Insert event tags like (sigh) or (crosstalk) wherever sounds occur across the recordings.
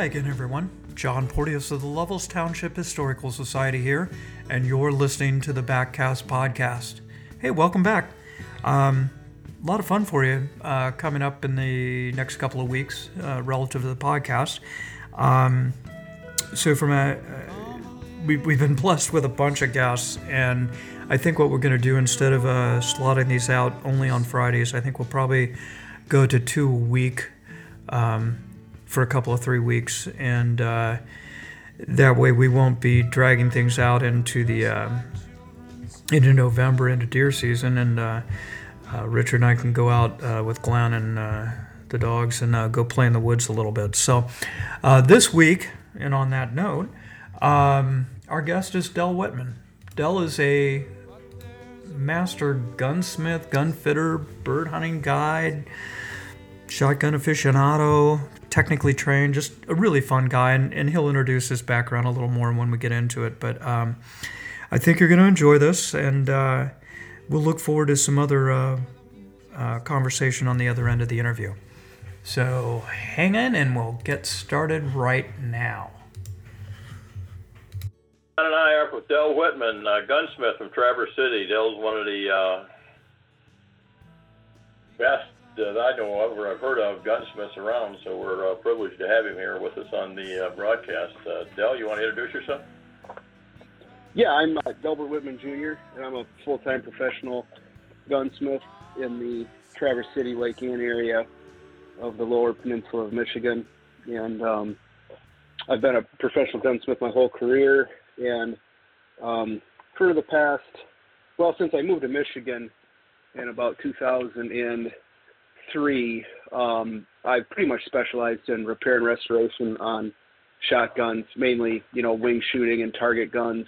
Hi again, everyone. John Porteous of the Lovells Township Historical Society here, and you're listening to the Backcast podcast. Hey, welcome back. Um, a lot of fun for you uh, coming up in the next couple of weeks uh, relative to the podcast. Um, so, from a, uh, we, we've been blessed with a bunch of guests, and I think what we're going to do instead of uh, slotting these out only on Fridays, I think we'll probably go to two a week. Um, for a couple of three weeks, and uh, that way we won't be dragging things out into the uh, into November into deer season, and uh, uh Richard and I can go out uh, with Glenn and the dogs and go play in the woods a little bit. So this week, and on that note, um, our guest is Dell Whitman. Dell is a master gunsmith, gunfitter, bird hunting guide, shotgun aficionado, technically trained, just a really fun guy, and, and he'll introduce his background a little more when we get into it. But um, I think you're going to enjoy this, and uh, we'll look forward to some other uh, uh, conversation on the other end of the interview. So hang in, and we'll get started right now. John and I are with Dell Whitman, gunsmith from Traverse City. Dell's one of the uh, that I know of or I've heard of gunsmiths around, so we're uh, privileged to have him here with us on the uh, broadcast. Uh, Dell, you want to introduce yourself? Yeah, I'm uh, Delbert Whitman Jr., and I'm a full-time professional gunsmith in the Traverse City, Lake Ann area of the lower peninsula of Michigan. And um, I've been a professional gunsmith my whole career, and um, for the past, well, since I moved to Michigan in about 2000 and three, um, I've pretty much specialized in repair and restoration on shotguns, mainly you know wing shooting and target guns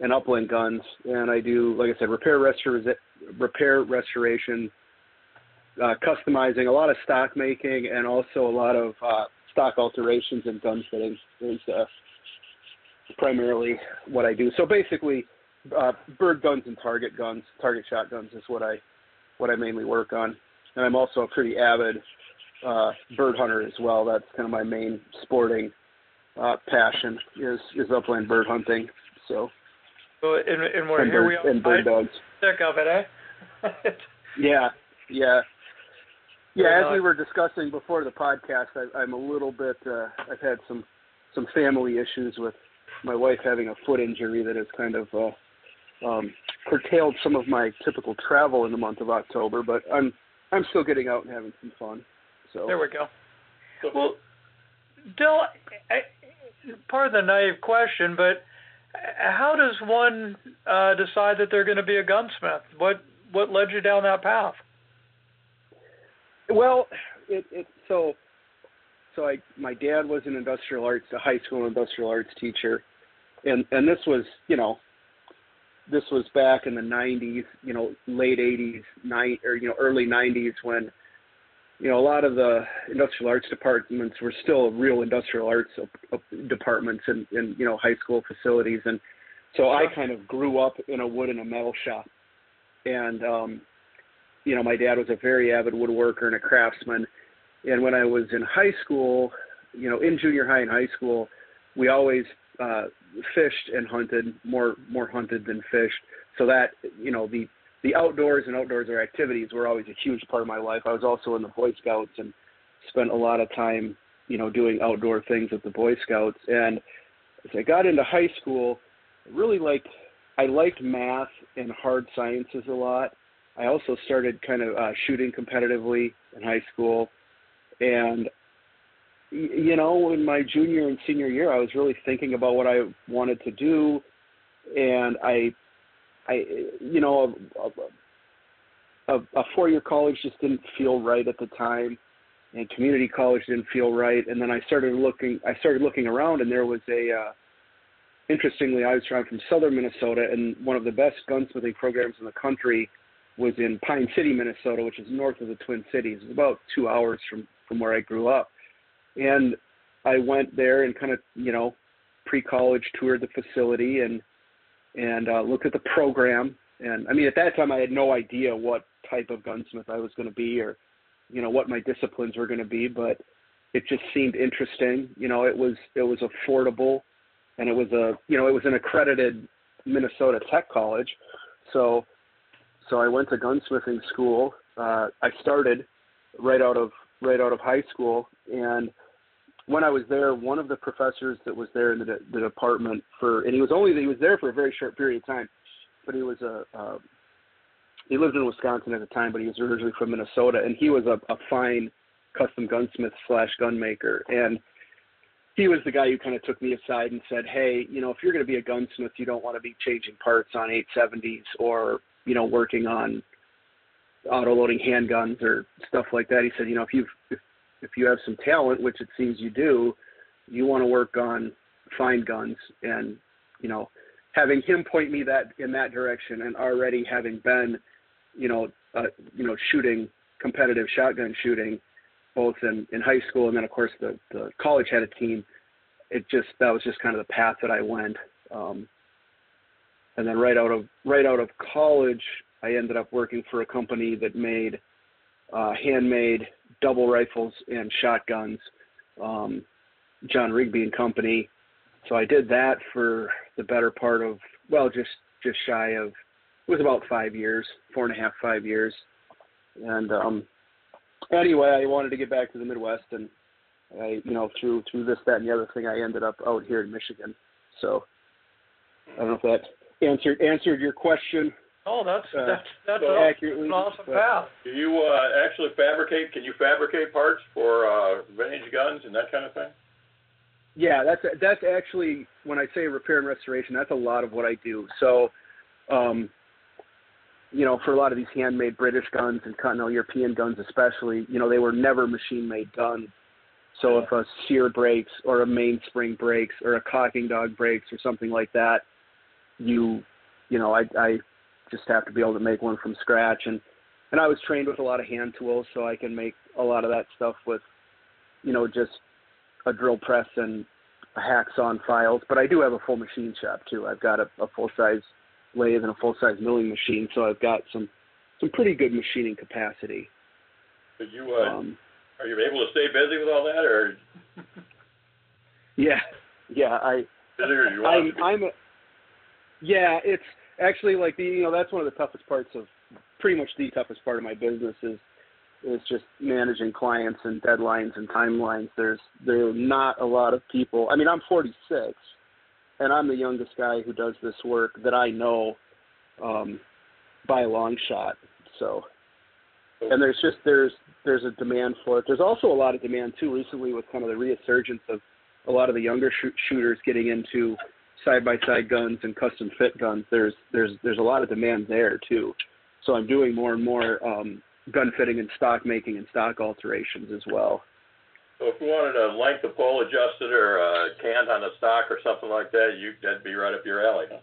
and upland guns. And I do, like I said, repair restor- repair restoration, uh, customizing, a lot of stock making, and also a lot of uh, stock alterations and gun fittings is uh, primarily what I do. So basically, uh, bird guns and target guns, target shotguns is what I what I mainly work on and I'm also a pretty avid uh, bird hunter as well. That's kind of my main sporting uh, passion is is upland bird hunting. So. Well, and, and we're and here bird, we are. And bird dogs. Sick of it, eh? (laughs) yeah, yeah. Yeah, as we were discussing before the podcast, I, I'm a little bit. Uh, I've had some some family issues with my wife having a foot injury that has kind of uh, um, curtailed some of my typical travel in the month of October. But I'm I'm still getting out and having some fun. So there we go. Well, Dell, part of the naive question, but how does one uh, decide that they're going to be a gunsmith? What what led you down that path? Well, it, it so so I my dad was an industrial arts, a high school industrial arts teacher, and and this was you know this was back in the 90s, you know, late 80s, night or you know, early 90s when you know a lot of the industrial arts departments were still real industrial arts departments in, in you know high school facilities, and so I kind of grew up in a wood and a metal shop, and um, you know, my dad was a very avid woodworker and a craftsman, and when I was in high school, you know, in junior high and high school, we always uh, fished and hunted more more hunted than fished. So that you know the the outdoors and outdoors activities were always a huge part of my life. I was also in the Boy Scouts and spent a lot of time you know doing outdoor things with the Boy Scouts. And as I got into high school, I really liked I liked math and hard sciences a lot. I also started kind of uh, shooting competitively in high school, and you know, in my junior and senior year, I was really thinking about what I wanted to do, and I, I, you know, a, a, a four-year college just didn't feel right at the time, and community college didn't feel right. And then I started looking, I started looking around, and there was a, uh, interestingly, I was from southern Minnesota, and one of the best gunsmithing programs in the country was in Pine City, Minnesota, which is north of the Twin Cities. About two hours from from where I grew up and I went there and kind of, you know, pre-college toured the facility and and uh, looked at the program. And I mean, at that time, I had no idea what type of gunsmith I was going to be, or you know, what my disciplines were going to be. But it just seemed interesting. You know, it was it was affordable, and it was a you know it was an accredited Minnesota Tech college, so so I went to gunsmithing school. Uh, I started right out of right out of high school, and when I was there, one of the professors that was there in the, the department for, and he was only he was there for a very short period of time, but he was a uh, he lived in Wisconsin at the time, but he was originally from Minnesota, and he was a, a fine custom gunsmith slash gunmaker, and he was the guy who kind of took me aside and said, "Hey, you know, if you're going to be a gunsmith, you don't want to be changing parts on 870s or you know working on auto loading handguns or stuff like that." He said, "You know, if you if, if you have some talent, which it seems you do, you want to work on fine guns and you know." Having him point me that in that direction, and already having been, you know, uh, you know, shooting competitive shotgun shooting, both in, in high school and then of course the, the college had a team. It just that was just kind of the path that I went. Um, and then right out of right out of college, I ended up working for a company that made uh, handmade double rifles and shotguns, um, John Rigby and Company. So I did that for the better part of well, just just shy of it was about five years, four and a half, five years, and um, anyway, I wanted to get back to the Midwest, and I, you know, through through this, that, and the other thing, I ended up out here in Michigan. So I don't know if that answered answered your question. Oh, that's uh, that's that's so an accurately, awesome but- path. Do you uh, actually fabricate? Can you fabricate parts for uh, vintage guns and that kind of thing? Yeah, that's that's actually when I say repair and restoration, that's a lot of what I do. So, um, you know, for a lot of these handmade British guns and continental European guns, especially, you know, they were never machine made guns. So if a sear breaks or a mainspring breaks or a cocking dog breaks or something like that, you, you know, I I just have to be able to make one from scratch and and I was trained with a lot of hand tools, so I can make a lot of that stuff with, you know, just a drill press and a hacksaw and files. But I do have a full machine shop too. I've got a, a full size lathe and a full size milling machine, so I've got some some pretty good machining capacity. Did you uh, Um, are you able to stay busy with all that, or (laughs) yeah, yeah, I busy or you want I'm? I'm a, yeah, it's actually like the you know that's one of the toughest parts of pretty much the toughest part of my business is is just managing clients and deadlines and timelines. There's there are not a lot of people. I mean, I'm 46, and I'm the youngest guy who does this work that I know um, by a long shot. So, and there's just there's there's a demand for it. There's also a lot of demand too recently with kind of the resurgence of a lot of the younger shoot, shooters getting into side by side guns and custom fit guns. There's there's there's a lot of demand there too. So I'm doing more and more um, gun fitting and stock making and stock alterations as well. So if you wanted a length of pole adjusted or a cant on the stock or something like that, you that'd be right up your alley. Huh?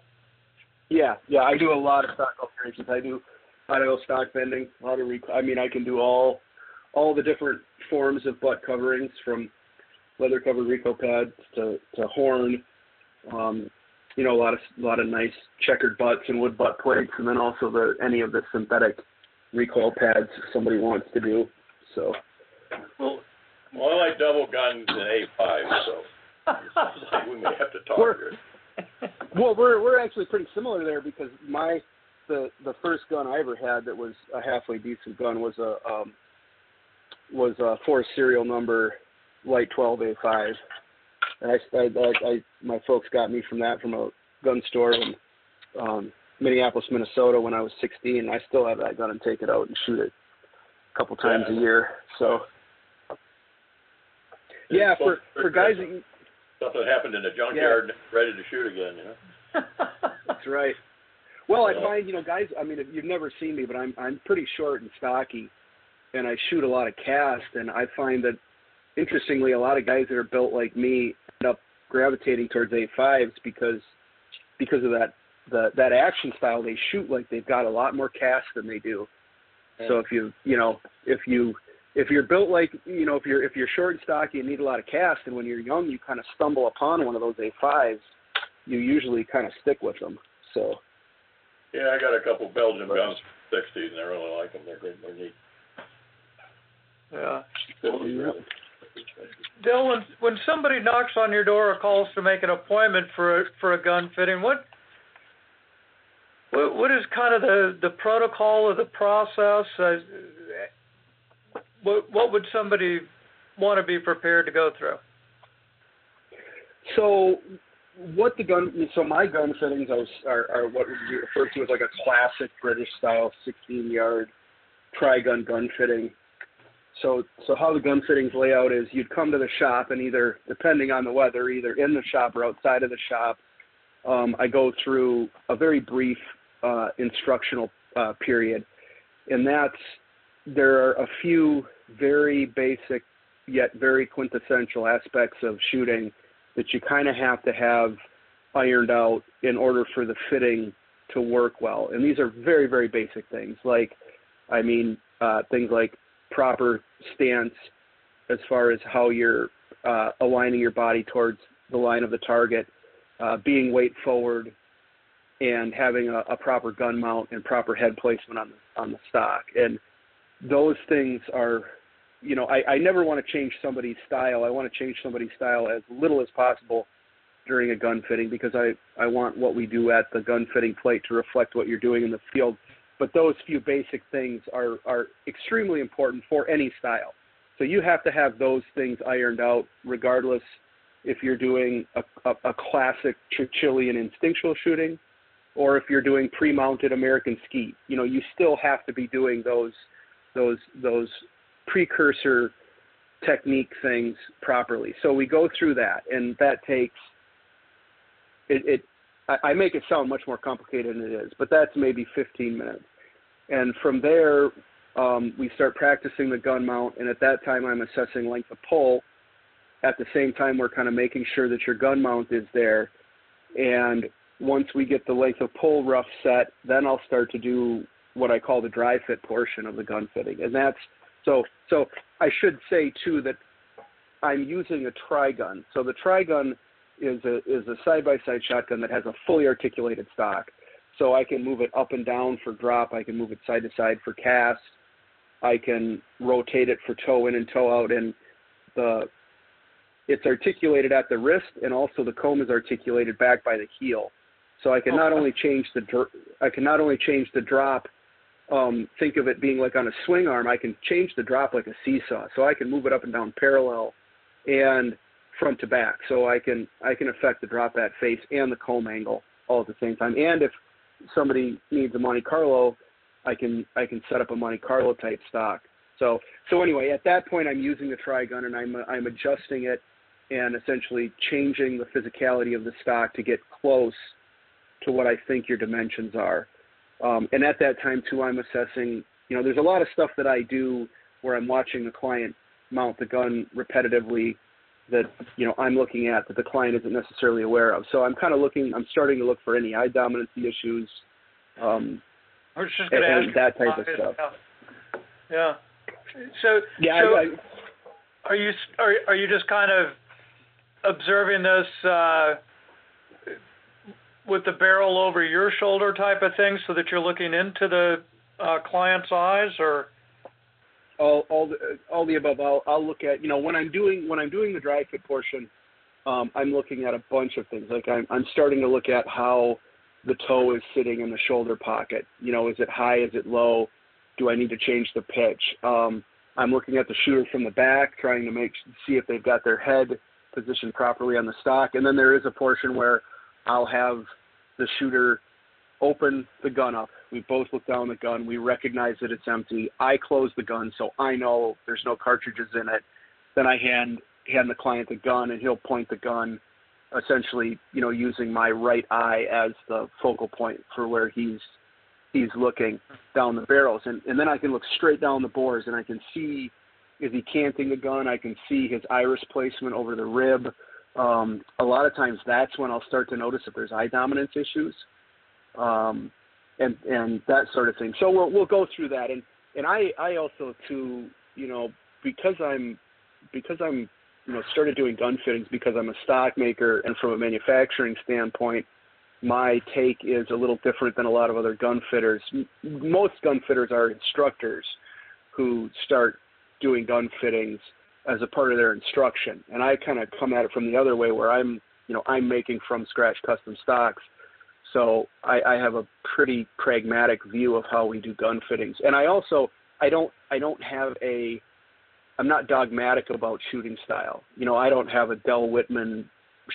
Yeah, yeah, I do a lot of stock alterations. I do auto stock bending, a lot of rec- I mean, I can do all all the different forms of butt coverings from leather covered recoil pads to to horn. Um, you know, a lot of a lot of nice checkered butts and wood butt plates, and then also the any of the synthetic recoil pads somebody wants to do. So Well, Well, I like double guns and A5, so like (laughs) we may have to talk We're- here. Well, we're we're actually pretty similar there because my the the first gun I ever had that was a halfway decent gun was a um, was a four serial number light 12 A5, and I, I, I, I my folks got me from that from a gun store in um, Minneapolis, Minnesota when I was 16. I still have that gun and take it out and shoot it a couple times a year. So yeah, for for guys that you- Something happened in the junkyard, ready to shoot again, you know. (laughs) That's right. Well, I find you know, guys. I mean, if you've never seen me, but I'm I'm pretty short and stocky, and I shoot a lot of cast, and I find that interestingly, a lot of guys that are built like me end up gravitating towards A5s because because of that the that action style. They shoot like they've got a lot more cast than they do. So if you you know if you if you're built like you know if you're if you're short and stocky and need a lot of cast, and when you're young you kind of stumble upon one of those A5s, you usually kind of stick with them. So Yeah, I got a couple Belgian guns, from the '60s, and I really like them. They're good. They're neat. yeah. 50s, really. Dell, when when somebody knocks on your door or calls to make an appointment for a, for a gun fitting, what what what is kind of the the protocol or the process? Uh, what what would somebody want to be prepared to go through? So, what the gun? So my gun fittings are, are what would be referred to as like a classic British style 16 yard try gun gun fitting. So, so how the gun fittings lay out is you'd come to the shop and either, depending on the weather, either in the shop or outside of the shop, um, I go through a very brief uh, instructional uh, period, and that's there are a few very basic yet very quintessential aspects of shooting that you kind of have to have ironed out in order for the fitting to work well. And these are very, very basic things. Like, I mean, uh, things like proper stance as far as how you're uh, aligning your body towards the line of the target, uh, being weight forward, and having a, a proper gun mount and proper head placement on the on the stock. And those things are, you know, I, I never want to change somebody's style. I want to change somebody's style as little as possible during a gun fitting because I I want what we do at the gun fitting plate to reflect what you're doing in the field but those few basic things are, are extremely important for any style. So you have to have those things ironed out, regardless if you're doing a, a, a classic Churchillian instinctual shooting or if you're doing pre-mounted American skeet. You know, you still have to be doing those those those precursor technique things properly. So we go through that, and that takes it. it I make it sound much more complicated than it is, but that's maybe 15 minutes. And from there, um, we start practicing the gun mount, and at that time, I'm assessing length of pull. At the same time, we're kind of making sure that your gun mount is there. And once we get the length of pull rough set, then I'll start to do what I call the dry fit portion of the gun fitting. And that's so. So I should say too that I'm using a try gun. So the try gun is a is a side by side shotgun that has a fully articulated stock. So I can move it up and down for drop. I can move it side to side for cast. I can rotate it for toe in and toe out, and the it's articulated at the wrist, and also the comb is articulated back by the heel. So I can not only change the I can not only change the drop. Um, think of it being like on a swing arm. I can change the drop like a seesaw, so I can move it up and down parallel, and front to back. So I can I can affect the drop at face and the comb angle all at the same time. And if somebody needs a Monte Carlo, I can I can set up a Monte Carlo type stock. So so anyway, at that point, I'm using the try gun and I'm I'm adjusting it and essentially changing the physicality of the stock to get close to what I think your dimensions are. Um, and at that time too, I'm assessing. You know, there's a lot of stuff that I do where I'm watching the client mount the gun repetitively that you know I'm looking at that the client isn't necessarily aware of. So I'm kind of looking. I'm starting to look for any eye dominancy issues. Um, I was just to ask that type of stuff. Yeah. So yeah, so I, I, are you are are you just kind of observing this uh, with the barrel over your shoulder type of thing, so that you're looking into the uh, client's eyes, or all all the all the above. I'll I'll look at you know when I'm doing when I'm doing the dry fit portion, um, I'm looking at a bunch of things. Like I'm I'm starting to look at how the toe is sitting in the shoulder pocket. You know, is it high? Is it low? Do I need to change the pitch? Um, I'm looking at the shooter from the back, trying to make see if they've got their head positioned properly on the stock. And then there is a portion where I'll have the shooter open the gun up. We both look down the gun. We recognize that it's empty. I close the gun so I know there's no cartridges in it. Then I hand hand the client the gun and he'll point the gun essentially, you know, using my right eye as the focal point for where he's he's looking down the barrels. And and then I can look straight down the bores and I can see is he canting the gun? I can see his iris placement over the rib. Um, a lot of times that's when I'll start to notice if there's eye dominance issues um, and and that sort of thing. So we'll we'll go through that, and and I I also too you know because I'm because I'm you know started doing gun fittings because I'm a stock maker and from a manufacturing standpoint my take is a little different than a lot of other gun fitters. Most gun fitters are instructors who start doing gun fittings as a part of their instruction. And I kind of come at it from the other way where I'm, you know, I'm making from scratch custom stocks. So I, I have a pretty pragmatic view of how we do gun fittings. And I also, I don't, I don't have a, I'm not dogmatic about shooting style. You know, I don't have a Dell Whitman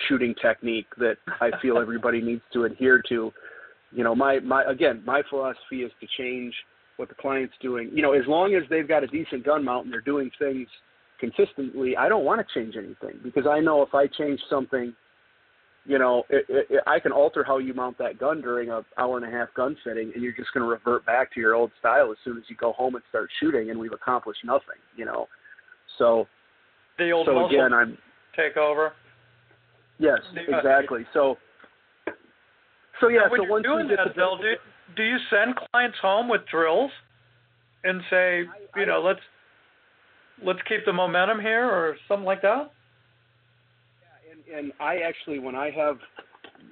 shooting technique that I feel (laughs) everybody needs to adhere to. You know, my, my, again, my philosophy is to change what the client's doing. You know, as long as they've got a decent gun mount and they're doing things consistently, I don't want to change anything because I know if I change something, you know, it, it, I can alter how you mount that gun during a hour and a half gun fitting, and you're just going to revert back to your old style as soon as you go home and start shooting, and we've accomplished nothing. You know, so the old so again, I'm take over. Yes, exactly. So, so yeah. when so you're once doing get that, Bill, do do you send clients home with drills and say, you know, let's let's keep the momentum here or something like that? And, I actually, when I have,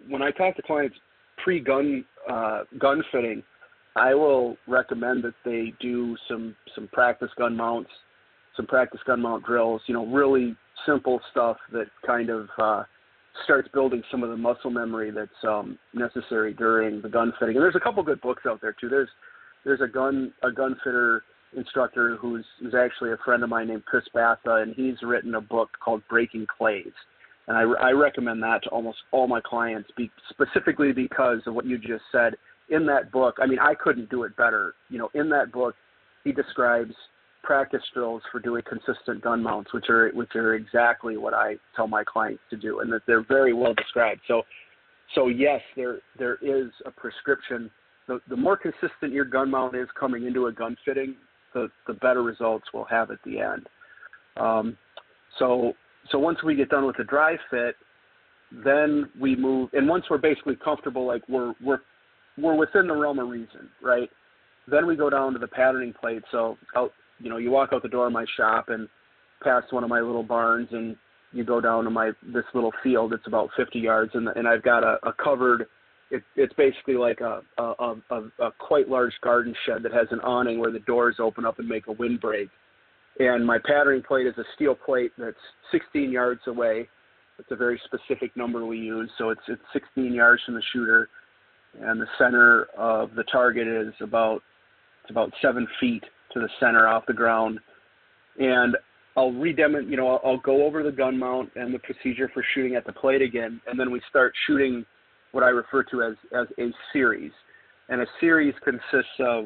when I talk to clients pre-gun uh, gun fitting, I will recommend that they do some some practice gun mounts, some practice gun mount drills. You know, really simple stuff that kind of uh, starts building some of the muscle memory that's um, necessary during the gun fitting. And there's a couple good books out there too. There's there's a gun a gun fitter instructor who's who's actually a friend of mine named Chris Batha, and he's written a book called Breaking Clays. And I, I recommend that to almost all my clients, be, specifically because of what you just said. In that book, I mean, I couldn't do it better. You know, in that book, he describes practice drills for doing consistent gun mounts, which are which are exactly what I tell my clients to do, and that they're very well described. So, so yes, there there is a prescription. The the more consistent your gun mount is coming into a gun fitting, the the better results we'll have at the end. Um, so so once we get done with the dry fit, then we move, and once we're basically comfortable, like we're we're we're within the realm of reason, right? Then we go down to the patterning plate. So out, you know, you walk out the door of my shop and past one of my little barns, and you go down to my this little field. It's about 50 yards, and and I've got a, a covered it, it's basically like a, a, a, a quite large garden shed that has an awning where the doors open up and make a windbreak. And my patterning plate is a steel plate that's 16 yards away. It's a very specific number we use, so it's it's 16 yards from the shooter, and the center of the target is about it's about seven feet to the center off the ground. And I'll redem you know, I'll, I'll go over the gun mount and the procedure for shooting at the plate again, and then we start shooting what I refer to as, as a series. And a series consists of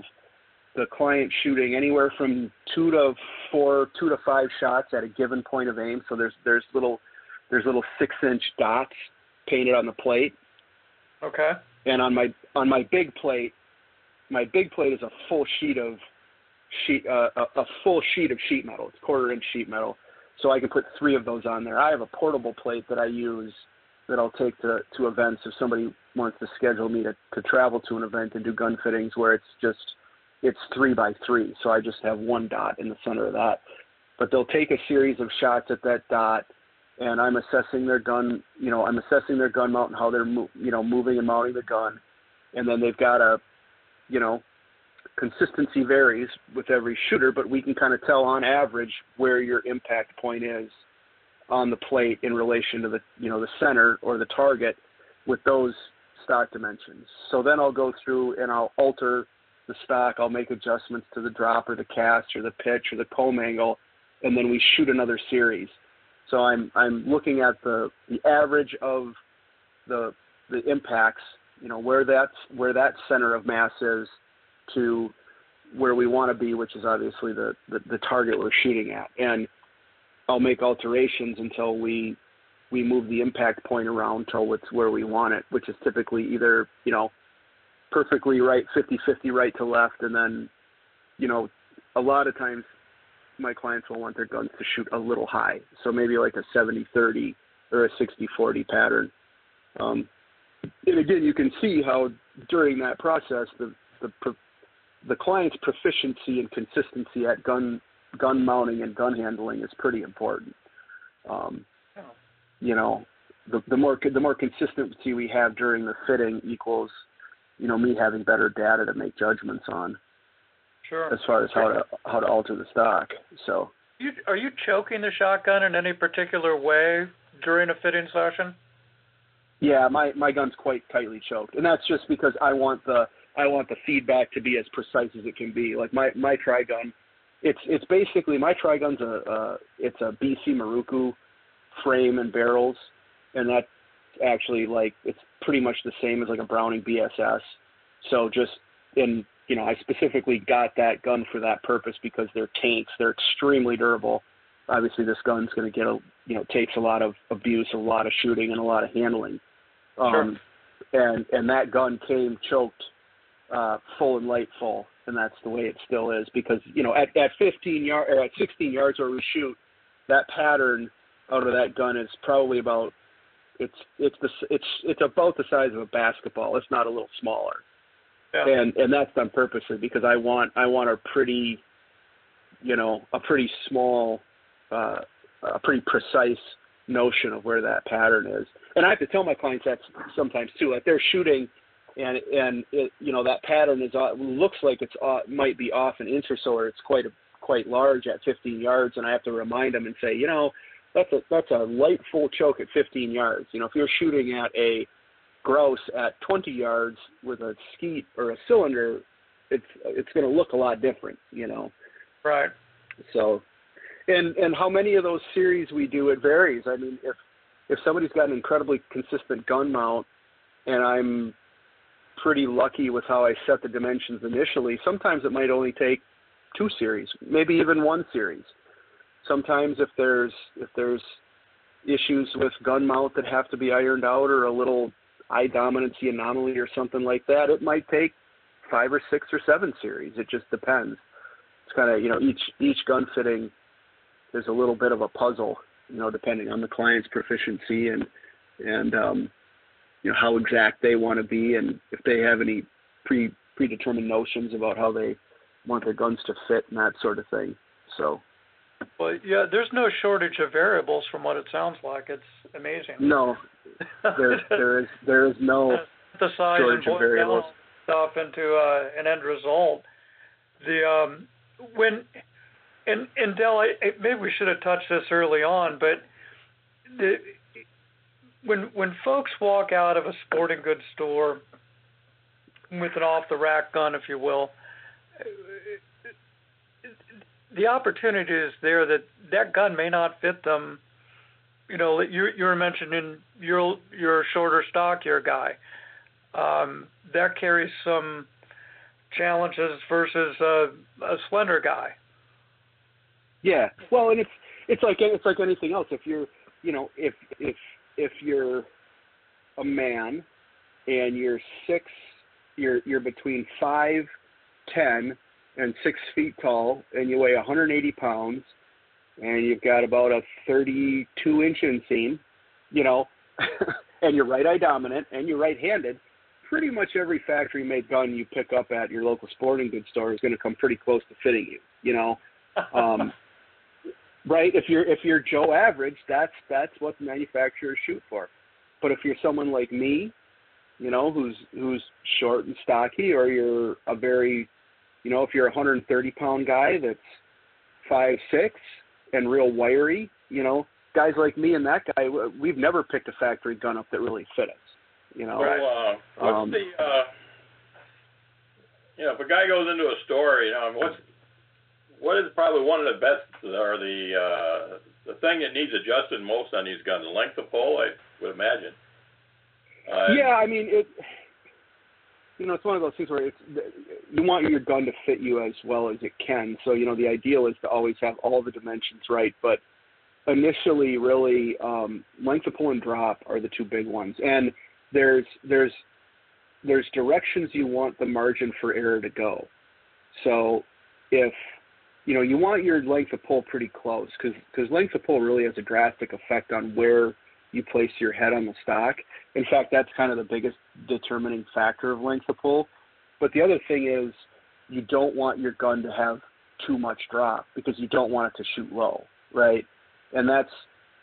the client shooting anywhere from two to four, two to five shots at a given point of aim. So there's there's little there's little six inch dots painted on the plate. Okay. And on my on my big plate, my big plate is a full sheet of sheet uh, a, a full sheet of sheet metal. It's quarter inch sheet metal. So I can put three of those on there. I have a portable plate that I use that I'll take to, to events if somebody wants to schedule me to, to travel to an event and do gun fittings where it's just it's three by three. So I just have one dot in the center of that. But they'll take a series of shots at that dot and I'm assessing their gun, you know, I'm assessing their gun mount and how they're, you know, moving and mounting the gun. And then they've got a, you know, consistency varies with every shooter, but we can kind of tell on average where your impact point is on the plate in relation to the you know the center or the target with those stock dimensions. So then I'll go through and I'll alter the stock. I'll make adjustments to the drop or the cast or the pitch or the comb angle, and then we shoot another series. So I'm I'm looking at the the average of the the impacts, you know, where that's where that center of mass is to where we want to be, which is obviously the, the, the target we're shooting at. And I'll make alterations until we we move the impact point around till it's where we want it, which is typically either, you know, perfectly right 50-50 right to left and then, you know, a lot of times my clients will want their guns to shoot a little high. So maybe like a 70-30 or a 60-40 pattern. Um, and again, you can see how during that process the the the client's proficiency and consistency at gun gun mounting and gun handling is pretty important. Um. You know, the, the more the more consistency we have during the fitting equals, you know, me having better data to make judgments on. Sure. As far as how to how to alter the stock. So. you are you choking the shotgun in any particular way during a fitting session? Yeah, my my gun's quite tightly choked, and that's just because I want the I want the feedback to be as precise as it can be. Like my my try gun, it's it's basically my try gun's a uh, it's a BC Miroku frame and barrels, and that's actually like it's pretty much the same as like a Browning BSS. So just in you know I specifically got that gun for that purpose because they're tanks. They're extremely durable. Obviously, this gun's going to get a you know takes a lot of abuse, a lot of shooting, and a lot of handling. Um, sure. And and that gun came choked, uh, full and light full, and that's the way it still is because you know at at 15 yard or at 16 yards where we shoot, that pattern out of that gun is probably about it's it's the it's it's about the size of a basketball. It's not a little smaller. Yeah. And and that's done purposely because I want I want a pretty, you know, a pretty small, uh, a pretty precise notion of where that pattern is. And I have to tell my clients that sometimes too. Like they're shooting, and and it, you know that pattern is uh, looks like it's uh, might be off an inch or so, or it's quite a, quite large at 15 yards, and I have to remind them and say, you know, that's a that's a light full choke at 15 yards. You know, if you're shooting at a grouse at 20 yards with a skeet or a cylinder, it's it's going to look a lot different, you know. Right. So, and and how many of those series we do it varies. I mean, if if somebody's got an incredibly consistent gun mount, and I'm pretty lucky with how I set the dimensions initially, sometimes it might only take two series, maybe even one series. Sometimes if there's if there's issues with gun mount that have to be ironed out or a little eye dominancy anomaly or something like that, it might take five or six or seven series. It just depends. It's kind of you know each each gun fitting there's a little bit of a puzzle, you know, depending on the client's proficiency and and um, you know how exact they want to be and if they have any pre predetermined notions about how they want their guns to fit and that sort of thing. So well, yeah, there's no shortage of variables from what it sounds like. It's amazing. No, there (laughs) there is there is no the size shortage and of variables. Stuff into uh, an end result. The um, when and and Dell, I, maybe we should have touched this early on, but the when when folks walk out of a sporting goods store with an off the rack gun, if you will, the opportunity is there that that gun may not fit them. You know, you you were mentioning you're you're shorter, stockier guy. Um, that carries some challenges versus a, a slender guy. Yeah, well, and it's it's like it's like anything else. If you're, you know, if if if you're a man and you're six, you're you're between five, ten, and six feet tall, and you weigh 180 pounds, and you've got about a 32 inch inseam, you know, (laughs) and you're right eye dominant and you're right handed, pretty much every factory made gun you pick up at your local sporting goods store is going to come pretty close to fitting you, you know. (laughs) Um, right? If you're if you're Joe average, that's that's what the manufacturers shoot for. But if you're someone like me, you know, who's who's short and stocky, or you're a very you know, if you're a 130 pound guy that's five six and real wiry, you know, guys like me and that guy, we've never picked a factory gun up that really fit us. You know, right. uh, what's um, the uh, you know, if a guy goes into a store, you know, what's what is probably one of the best or the uh, the thing that needs adjusted most on these guns? The length of pull, I would imagine. Uh, yeah, I mean it you know, it's one of those things where it's you want your gun to fit you as well as it can. So you know, the ideal is to always have all the dimensions right. But initially, really, um, length of pull and drop are the two big ones. And there's there's there's directions you want the margin for error to go. So if you know you want your length of pull pretty close because because length of pull really has a drastic effect on where you place your head on the stock. In fact, that's kind of the biggest determining factor of length of pull. But the other thing is you don't want your gun to have too much drop because you don't want it to shoot low, right? And that's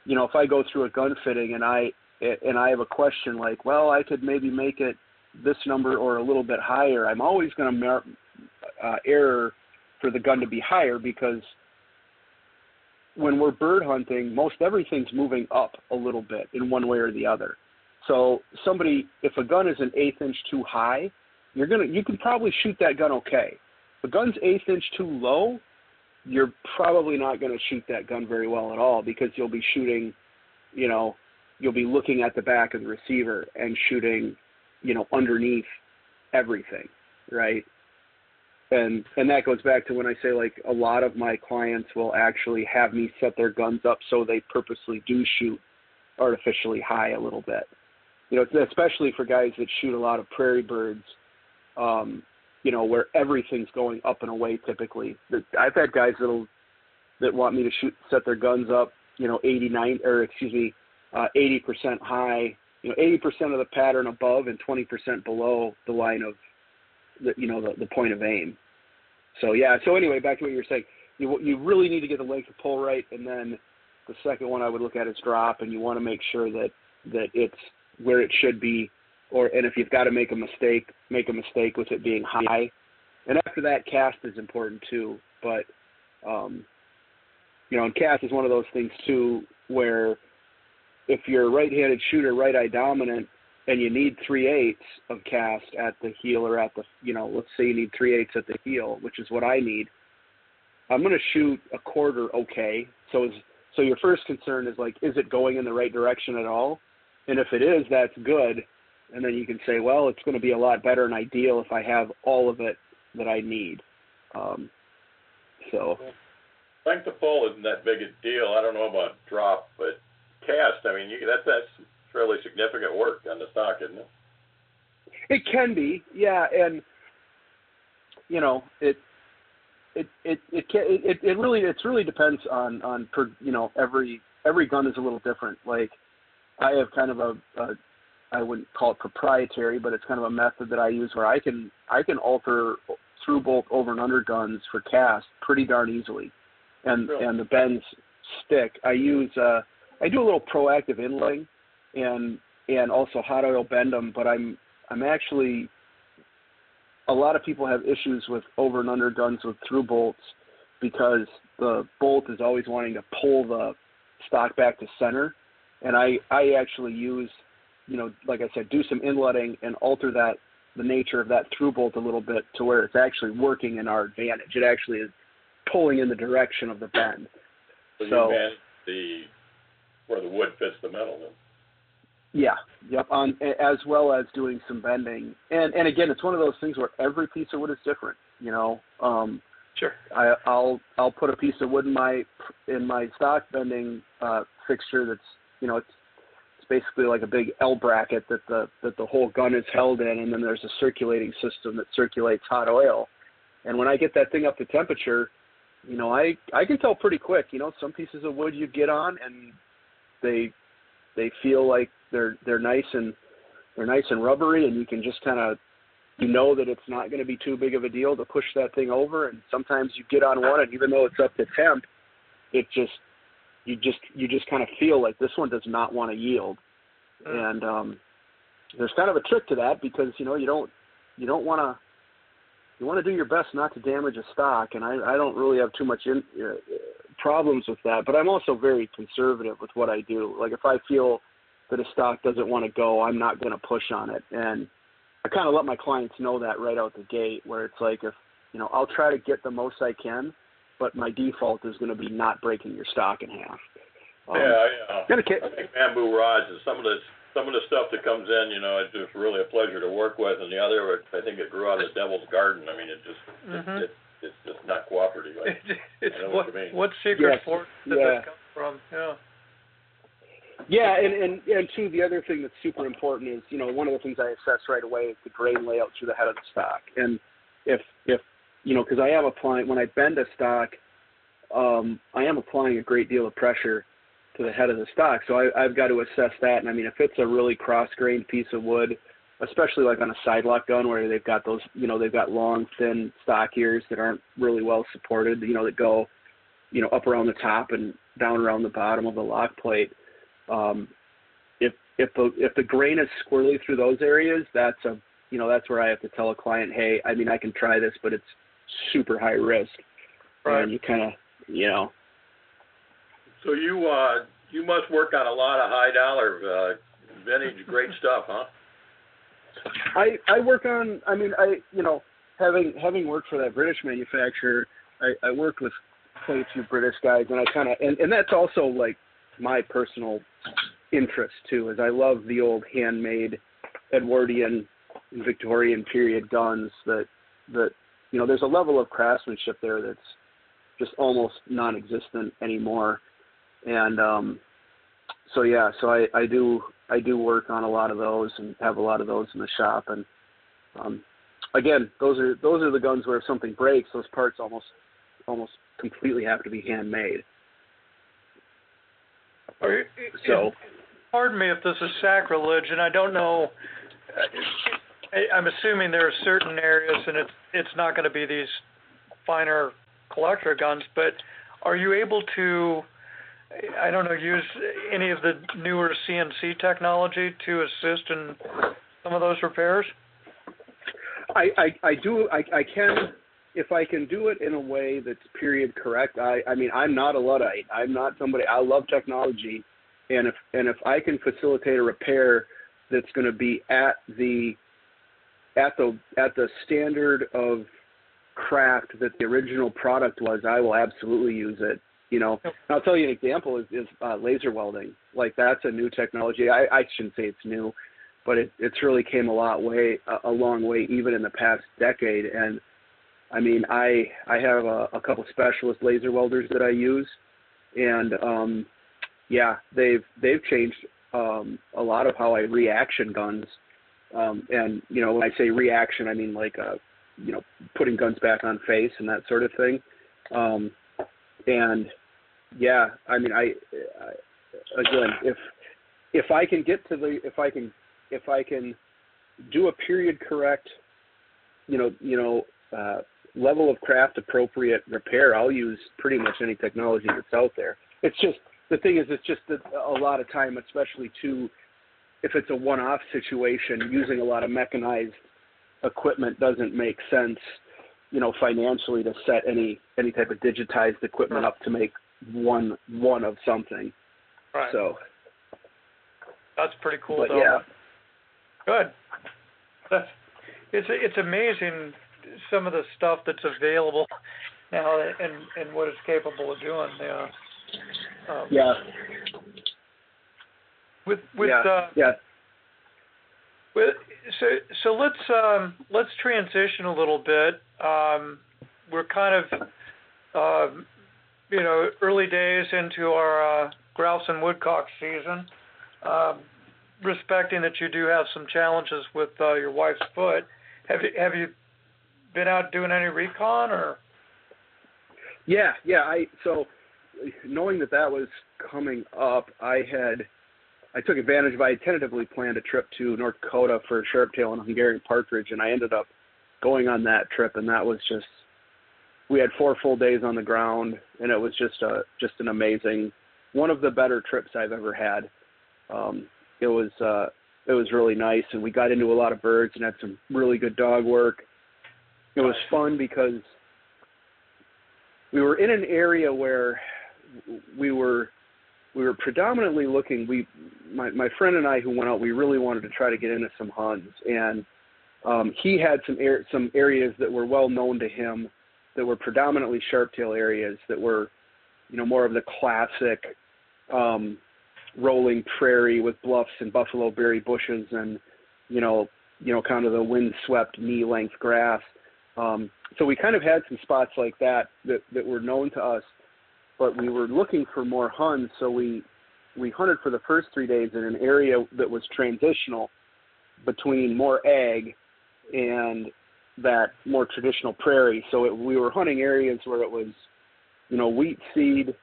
you know, if I go through a gun fitting and I and I have a question like, well, I could maybe make it this number or a little bit higher. I'm always going to mer- uh, error for the gun to be higher because when we're bird hunting, most everything's moving up a little bit in one way or the other. So somebody, if a gun is an eighth inch too high, you're gonna you can probably shoot that gun okay. If a gun's eighth inch too low, you're probably not going to shoot that gun very well at all because you'll be shooting, you know, you'll be looking at the back of the receiver and shooting, you know, underneath everything, right? And and that goes back to when I say like a lot of my clients will actually have me set their guns up so they purposely do shoot artificially high a little bit. You know, especially for guys that shoot a lot of prairie birds, um, you know, where everything's going up and away typically. I've had guys that'll that want me to shoot set their guns up, you know, 89 or excuse me, uh, 80% high, you know, 80% of the pattern above and 20% below the line of the, you know, the, the point of aim. So yeah. So anyway, back to what you were saying. You you really need to get the length of pull right, and then the second one I would look at is drop, and you want to make sure that that it's where it should be, or and if you've got to make a mistake, make a mistake with it being high. And after that, cast is important too. But um, you know, and cast is one of those things too where if you're a right-handed shooter, right eye dominant, and you need three eighths of cast at the heel or at the you know let's say you need three eighths at the heel which is what i need i'm going to shoot a quarter okay. So is so your first concern is like is it going in the right direction at all? And if it is that's good. And then you can say well it's going to be a lot better and ideal if i have all of it that i need. Um, so. Length of pull isn't that big a deal. I don't know about drop but cast i mean you, that's that's fairly significant work on the stock, isn't it? It can be, yeah, and you know it. It it it can, it it really it really depends on on per you know every every gun is a little different. Like I have kind of a, a I wouldn't call it proprietary, but it's kind of a method that I use where I can I can alter through bolt over and under guns for cast pretty darn easily, and really? and the bends stick. I use uh I do a little proactive inlaying and and also hot oil bend them. But I'm I'm actually a lot of people have issues with over and under guns with through bolts because the bolt is always wanting to pull the stock back to center, and I I actually use you know like I said do some inletting and alter that the nature of that through bolt a little bit to where it's actually working in our advantage. It actually is pulling in the direction of the bend. So, so you the where the wood fits the metal then. Yeah, yep. On as well as doing some bending, and and again, it's one of those things where every piece of wood is different. You know, um, sure. I, I'll I'll put a piece of wood in my in my stock bending uh, fixture that's you know it's it's basically like a big L bracket that the that the whole gun is held in, and then there's a circulating system that circulates hot oil. And when I get that thing up to temperature, you know, I I can tell pretty quick. You know, some pieces of wood you get on and they they feel like they're they're nice and they're nice and rubbery, and you can just kind of you know that it's not going to be too big of a deal to push that thing over. And sometimes you get on one, and even though it's up to temp, it just you just you just kind of feel like this one does not want to yield. Mm. And um, there's kind of a trick to that because you know you don't you don't want to you want to do your best not to damage a stock, and I, I don't really have too much in, uh, problems with that. But I'm also very conservative with what I do. Like if I feel that a stock doesn't want to go, I'm not going to push on it. And I kind of let my clients know that right out the gate, where it's like if you know I'll try to get the most I can, but my default is going to be not breaking your stock in half. Um, yeah, yeah. I think bamboo rods and some of the some of the stuff that comes in, you know, it's just really a pleasure to work with, and the other, I think it grew out of the devil's garden. I mean, it just mm-hmm. it, it, it's just not cooperative. Like, (laughs) it's what what, what secret yes. force did yeah. that come from? Yeah. Yeah, and, and and two, the other thing that's super important is, you know, one of the things I assess right away is the grain layout through the head of the stock. And if if you know, because I am applying when I bend a stock, um, I am applying a great deal of pressure to the head of the stock. So I, I've got to assess that. And I mean, if it's a really cross-grained piece of wood, especially like on a side lock gun where they've got those, you know, they've got long, thin stock ears that aren't really well supported, you know, that go, you know, up around the top and down around the bottom of the lock plate um, if if the if the grain is squirrely through those areas, that's a you know that's where I have to tell a client, hey, I mean I can try this, but it's super high risk, right. and you kind of you know. So you uh, you must work on a lot of high dollar uh, vintage great stuff, huh? I I work on. I mean, I you know having having worked for that British manufacturer, I, I worked with quite a few British guys, and I kind of and and that's also like my personal interest too. Is I love the old handmade Edwardian Victorian period guns that that you know there's a level of craftsmanship there that's just almost non-existent anymore, and um, so yeah, so I I do I do work on a lot of those and have a lot of those in the shop and um, again those are those are the guns where if something breaks those parts almost almost completely have to be handmade. So, pardon me if this is sacrilege, and I don't know. Uh, I'm assuming there are certain areas, and it's it's not going to be these finer collector guns, but are you able to, I don't know, use any of the newer CNC technology to assist in some of those repairs? I I, I do I, I can if I can do it in a way that's period correct, I, I mean, I'm not a luddite. I'm not somebody. I love technology, and if and if I can facilitate a repair that's going to be at the at the at the standard of craft that the original product was, I will absolutely use it. You know, and I'll tell you an example is, is uh, laser welding. Like that's a new technology. I, I shouldn't say it's new, but it, it's really came a lot way a, a long way even in the past decade. And I mean, I I have a, a couple specialist laser welders that I use, and um, yeah, they've they've changed um, a lot of how I reaction guns. Um, and you know, when I say reaction, I mean like uh, you know putting guns back on face and that sort of thing. Um, and yeah, I mean, I, I again, if if I can get to the if I can if I can do a period correct, you know, you know, uh, level of craft appropriate repair, I'll use pretty much any technology that's out there. It's just the thing is, it's just a, a lot of time, especially to if it's a one-off situation, using a lot of mechanized equipment doesn't make sense, you know, financially to set any any type of digitized equipment up to make one one of something. Right. So that's pretty cool. But though. yeah. Good. That's it's it's amazing some of the stuff that's available now and and what it's capable of doing. Yeah. Um, yeah. With with yeah. Uh, yeah. With, so so let's um, let's transition a little bit. Um, we're kind of uh, you know early days into our uh, grouse and woodcock season. Um, respecting that you do have some challenges with uh, your wife's foot, have you have you been out doing any recon or? Yeah, yeah. I so knowing that that was coming up, I had I took advantage of I tentatively planned a trip to North Dakota for sharptail and Hungarian partridge, and I ended up going on that trip, and that was just we had four full days on the ground, and it was just a just an amazing one of the better trips I've ever had. Um, it was uh, it was really nice, and we got into a lot of birds and had some really good dog work it was fun because we were in an area where we were we were predominantly looking we my my friend and I who went out we really wanted to try to get into some hunts and um he had some air, some areas that were well known to him that were predominantly sharptail areas that were you know more of the classic um rolling prairie with bluffs and buffalo berry bushes and you know you know kind of the wind swept knee length grass um, so we kind of had some spots like that, that that were known to us, but we were looking for more Huns. So we we hunted for the first three days in an area that was transitional between more ag and that more traditional prairie. So it, we were hunting areas where it was, you know, wheat seed,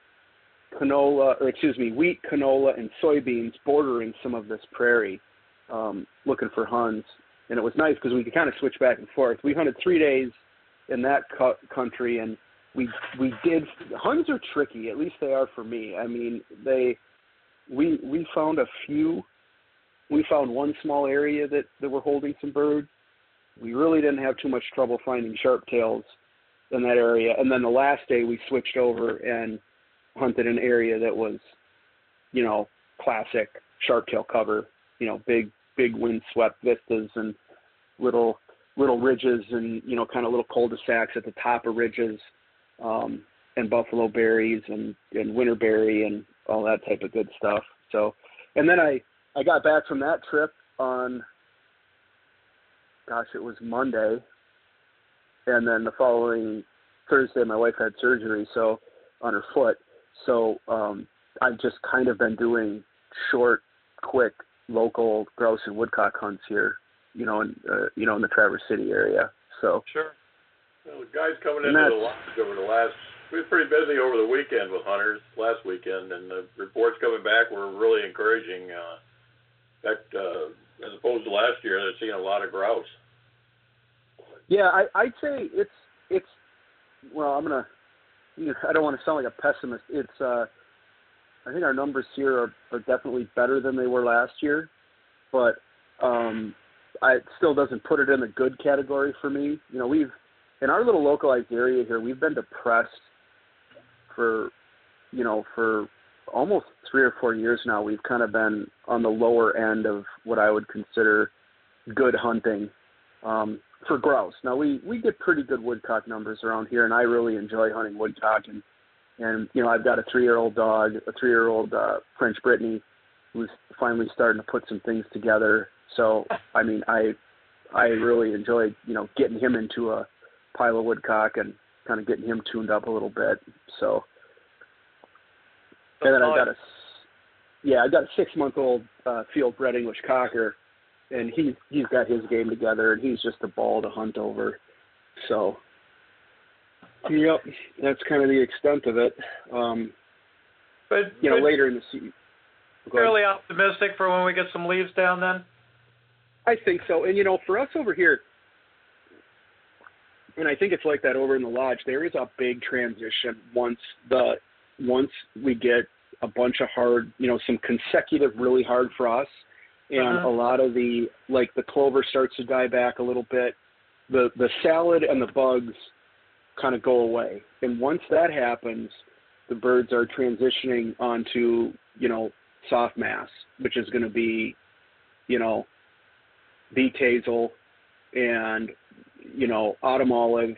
canola, or excuse me, wheat, canola, and soybeans bordering some of this prairie, um, looking for Huns and it was nice because we could kind of switch back and forth. We hunted three days in that co- country, and we we did. Huns are tricky, at least they are for me. I mean, they we we found a few. We found one small area that that were holding some birds. We really didn't have too much trouble finding sharp tails in that area. And then the last day we switched over and hunted an area that was, you know, classic sharp tail cover, you know, big big wind-swept vistas and little little ridges and you know kind of little cul-de-sacs at the top of ridges um and buffalo berries and and winterberry and all that type of good stuff. So and then i i got back from that trip on gosh it was monday. And then the following thursday my wife had surgery so on her foot. So um i've just kind of been doing short quick local grouse and woodcock hunts here, you know, in uh, you know in the Traverse City area. So sure. Well, the guys coming into the lodge over the last we were pretty busy over the weekend with hunters last weekend, and the reports coming back were really encouraging. Uh, in fact, uh, as opposed to last year, they're seeing a lot of grouse. Yeah, I, I'd say it's it's well, I'm gonna. You know, I don't want to sound like a pessimist. It's uh, I think our numbers here are, are definitely better than they were last year, but um, I, it still doesn't put it in the good category for me. You know, we've in our little localized area here, we've been depressed for you know for almost three or four years now. We've kind of been on the lower end of what I would consider good hunting um, for grouse. Now we we get pretty good woodcock numbers around here, and I really enjoy hunting woodcock and and you know I've got a three year old dog, a three year old uh, French Brittany, who's finally starting to put some things together. So I mean I I really enjoyed you know getting him into a pile of woodcock and kind of getting him tuned up a little bit. So and then I've got a yeah I've got a six month old uh, field bred English cocker, and he he's got his game together and he's just a ball to hunt over. So Yep, that's kind of the extent of it. Um, but you know, but later in the season. Fairly optimistic for when we get some leaves down, then. I think so, and you know, for us over here, and I think it's like that over in the lodge. There is a big transition once the once we get a bunch of hard, you know, some consecutive really hard frosts, and uh-huh. a lot of the like the clover starts to die back a little bit. The the salad and the bugs kind of go away. And once that happens, the birds are transitioning onto, you know, soft mass, which is going to be, you know, beaked hazel and, you know, autumn olive,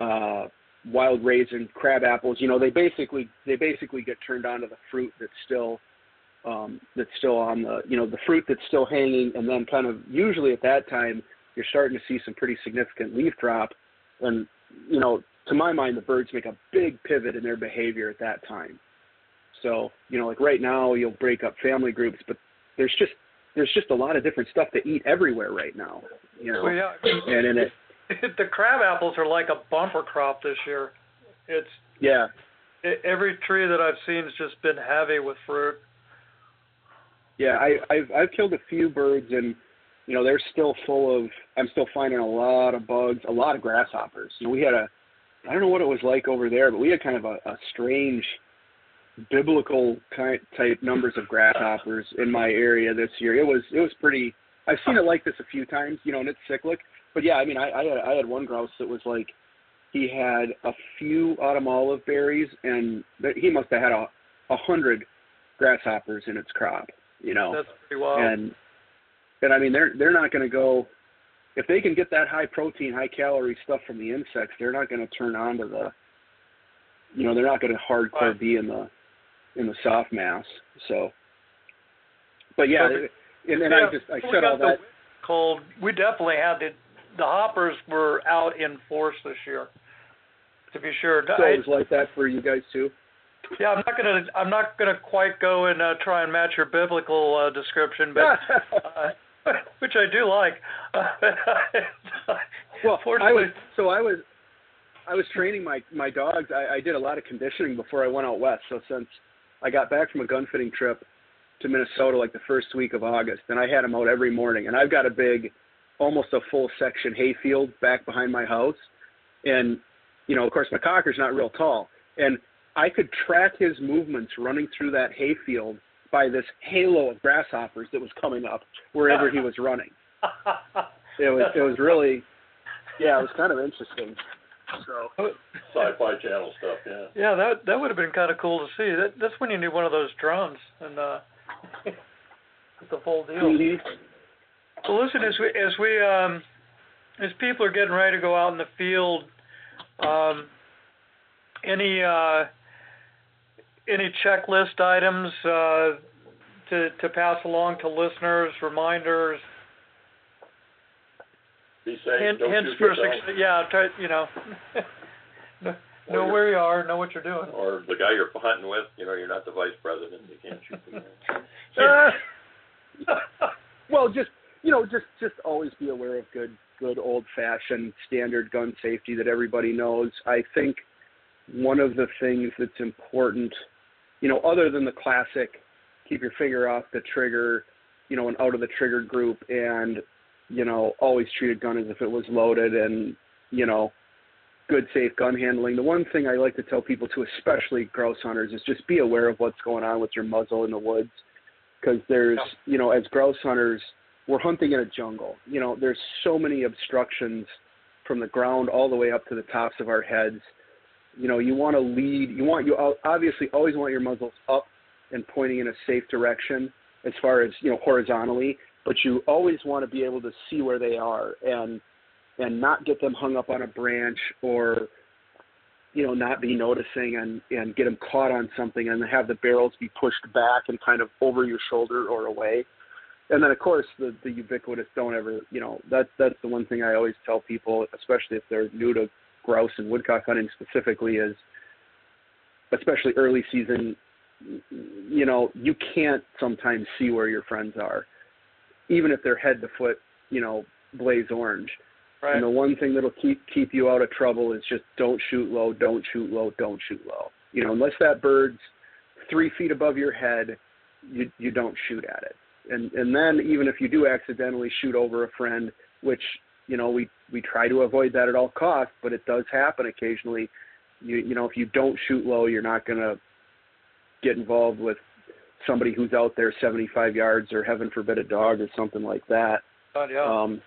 uh, wild raisin, crab apples. You know, they basically they basically get turned onto the fruit that's still um, that's still on the you know the fruit that's still hanging, and then kind of usually at that time you're starting to see some pretty significant leaf drop, and you know, to my mind, the birds make a big pivot in their behavior at that time. So, you know, like right now, you'll break up family groups, but there's just there's just a lot of different stuff to eat everywhere right now. You know, well, yeah. and in it, (laughs) the crab apples are like a bumper crop this year. It's yeah. Every tree that I've seen has just been heavy with fruit. Yeah, I, I've I've killed a few birds and you know, they're still full of. I'm still finding a lot of bugs, a lot of grasshoppers. You know, we had a. I don't know what it was like over there, but we had kind of a, a strange biblical kind type numbers of grasshoppers in my area this year. It was it was pretty. I've seen it like this a few times, you know, and it's cyclic. But yeah, I mean, I I had, I had one grouse that was like he had a few autumn olive berries, and he must have had a a hundred grasshoppers in its crop. You know, that's pretty wild. And and I mean, they're they're not going to go if they can get that high protein, high calorie stuff from the insects. They're not going to turn on to the, you know, they're not going to hardcore be in the in the soft mass. So, but yeah, and then yeah, I just I said all that. Cold. We definitely had the the hoppers were out in force this year. To be sure. So it was like that for you guys too. Yeah, I'm not gonna I'm not gonna quite go and uh, try and match your biblical uh, description, but (laughs) uh, (laughs) which I do like. (laughs) well, I was so I was I was training my my dogs. I, I did a lot of conditioning before I went out west. So since I got back from a gun fitting trip to Minnesota like the first week of August, and I had them out every morning. And I've got a big, almost a full section hayfield back behind my house, and you know, of course, my cocker's not real tall, and I could track his movements running through that hayfield by this halo of grasshoppers that was coming up wherever he was running. It was it was really yeah, it was kind of interesting. So Sci-Fi Channel stuff, yeah. Yeah, that that would have been kind of cool to see. That that's when you need one of those drones and uh, the whole deal. mhm. So listen, as we as we um, as people are getting ready to go out in the field, um, any uh, any checklist items uh, to to pass along to listeners, reminders, Be safe. hint, don't hints for yourself. success. Yeah, try, you know, (laughs) know, know where you are, know what you're doing. Or the guy you're hunting with, you know, you're not the vice president. You can't shoot the. Uh, (laughs) (laughs) well, just you know, just just always be aware of good good old fashioned standard gun safety that everybody knows. I think one of the things that's important, you know, other than the classic, keep your finger off the trigger, you know, and out of the trigger group, and you know, always treat a gun as if it was loaded, and you know, good safe gun handling. The one thing I like to tell people to, especially grouse hunters, is just be aware of what's going on with your muzzle in the woods. Because there's you know as grouse hunters we're hunting in a jungle. You know there's so many obstructions from the ground all the way up to the tops of our heads you know you want to lead you want you obviously always want your muzzles up and pointing in a safe direction as far as you know horizontally but you always want to be able to see where they are and and not get them hung up on a branch or you know, not be noticing and and get them caught on something and have the barrels be pushed back and kind of over your shoulder or away. And then of course the the ubiquitous don't ever, you know, that's that's the one thing I always tell people, especially if they're new to grouse and woodcock hunting specifically is especially early season you know, you can't sometimes see where your friends are. Even if they're head to foot, you know, blaze orange Right. and the one thing that'll keep keep you out of trouble is just don't shoot low, don't shoot low, don't shoot low. You know, unless that bird's three feet above your head, you you don't shoot at it. And and then even if you do accidentally shoot over a friend, which you know we we try to avoid that at all costs, but it does happen occasionally. You you know if you don't shoot low, you're not gonna get involved with somebody who's out there 75 yards or heaven forbid a dog or something like that. God, yeah. Um,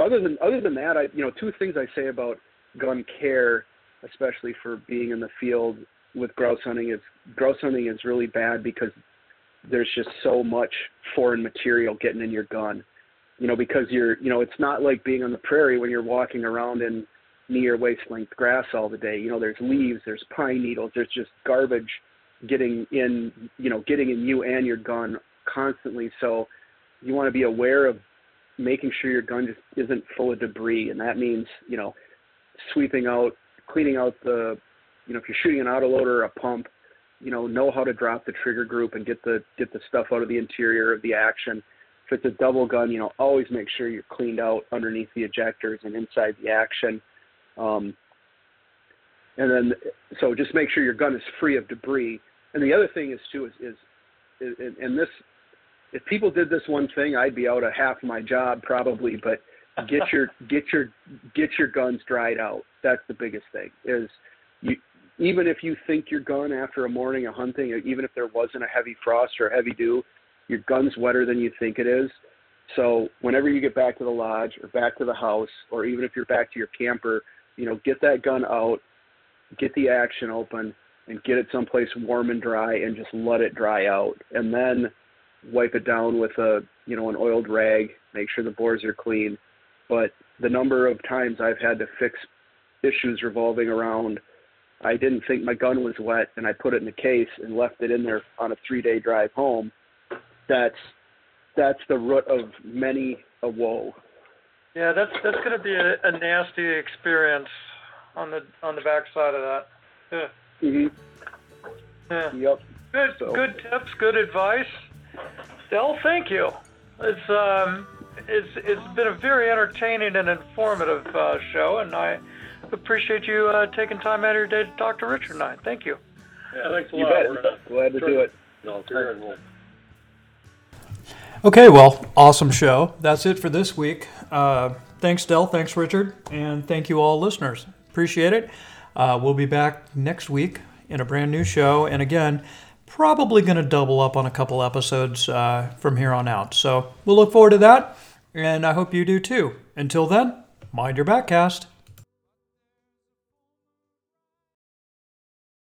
other than other than that, I you know two things I say about gun care, especially for being in the field with grouse hunting is grouse hunting is really bad because there's just so much foreign material getting in your gun. You know, because you're you know it's not like being on the prairie when you're walking around in knee or waist length grass all the day. You know, there's leaves, there's pine needles, there's just garbage getting in you know getting in you and your gun constantly. So you want to be aware of making sure your gun just isn't full of debris, and that means you know sweeping out, cleaning out the, you know, if you're shooting an autoloader or a pump, you know, know how to drop the trigger group and get the get the stuff out of the interior of the action. If it's a double gun, you know, always make sure you're cleaned out underneath the ejectors and inside the action. Um, and then, so just make sure your gun is free of debris. And the other thing is too is, is, is and this if people did this one thing, I'd be out of half my job probably. But get (laughs) your get your get your guns dried out. That's the biggest thing. Is you even if you think your gun after a morning of hunting, even if there wasn't a heavy frost or a heavy dew, your gun's wetter than you think it is. So whenever you get back to the lodge or back to the house, or even if you're back to your camper, you know, get that gun out, get the action open, and get it someplace warm and dry, and just let it dry out, and then wipe it down with a you know an oiled rag, make sure the bores are clean. But the number of times I've had to fix issues revolving around I didn't think my gun was wet and I put it in the case and left it in there on a three day drive home, that's that's the root of many a woe. Yeah, that's that's going to be a, a nasty experience on the on the backside of that. Yeah. Mhm. Yeah. Yep. Good, So- good tips, good advice. Dell, thank you. It's um, it's it's been a very entertaining and informative uh, show, and I appreciate you uh, taking time out of your day to talk to Richard and I. Thank you. Yeah, thanks a You lot. bet. We're gonna Glad to do it. No, here and we'll Okay, well, awesome show. That's it for this week. Uh, thanks, Dell. Thanks, Richard. And thank you, all listeners. Appreciate it. Uh, we'll be back next week in a brand new show. And again, probably going to double up on a couple episodes uh, from here on out. So we'll look forward to that. And I hope you do too. Until then, mind your backcast.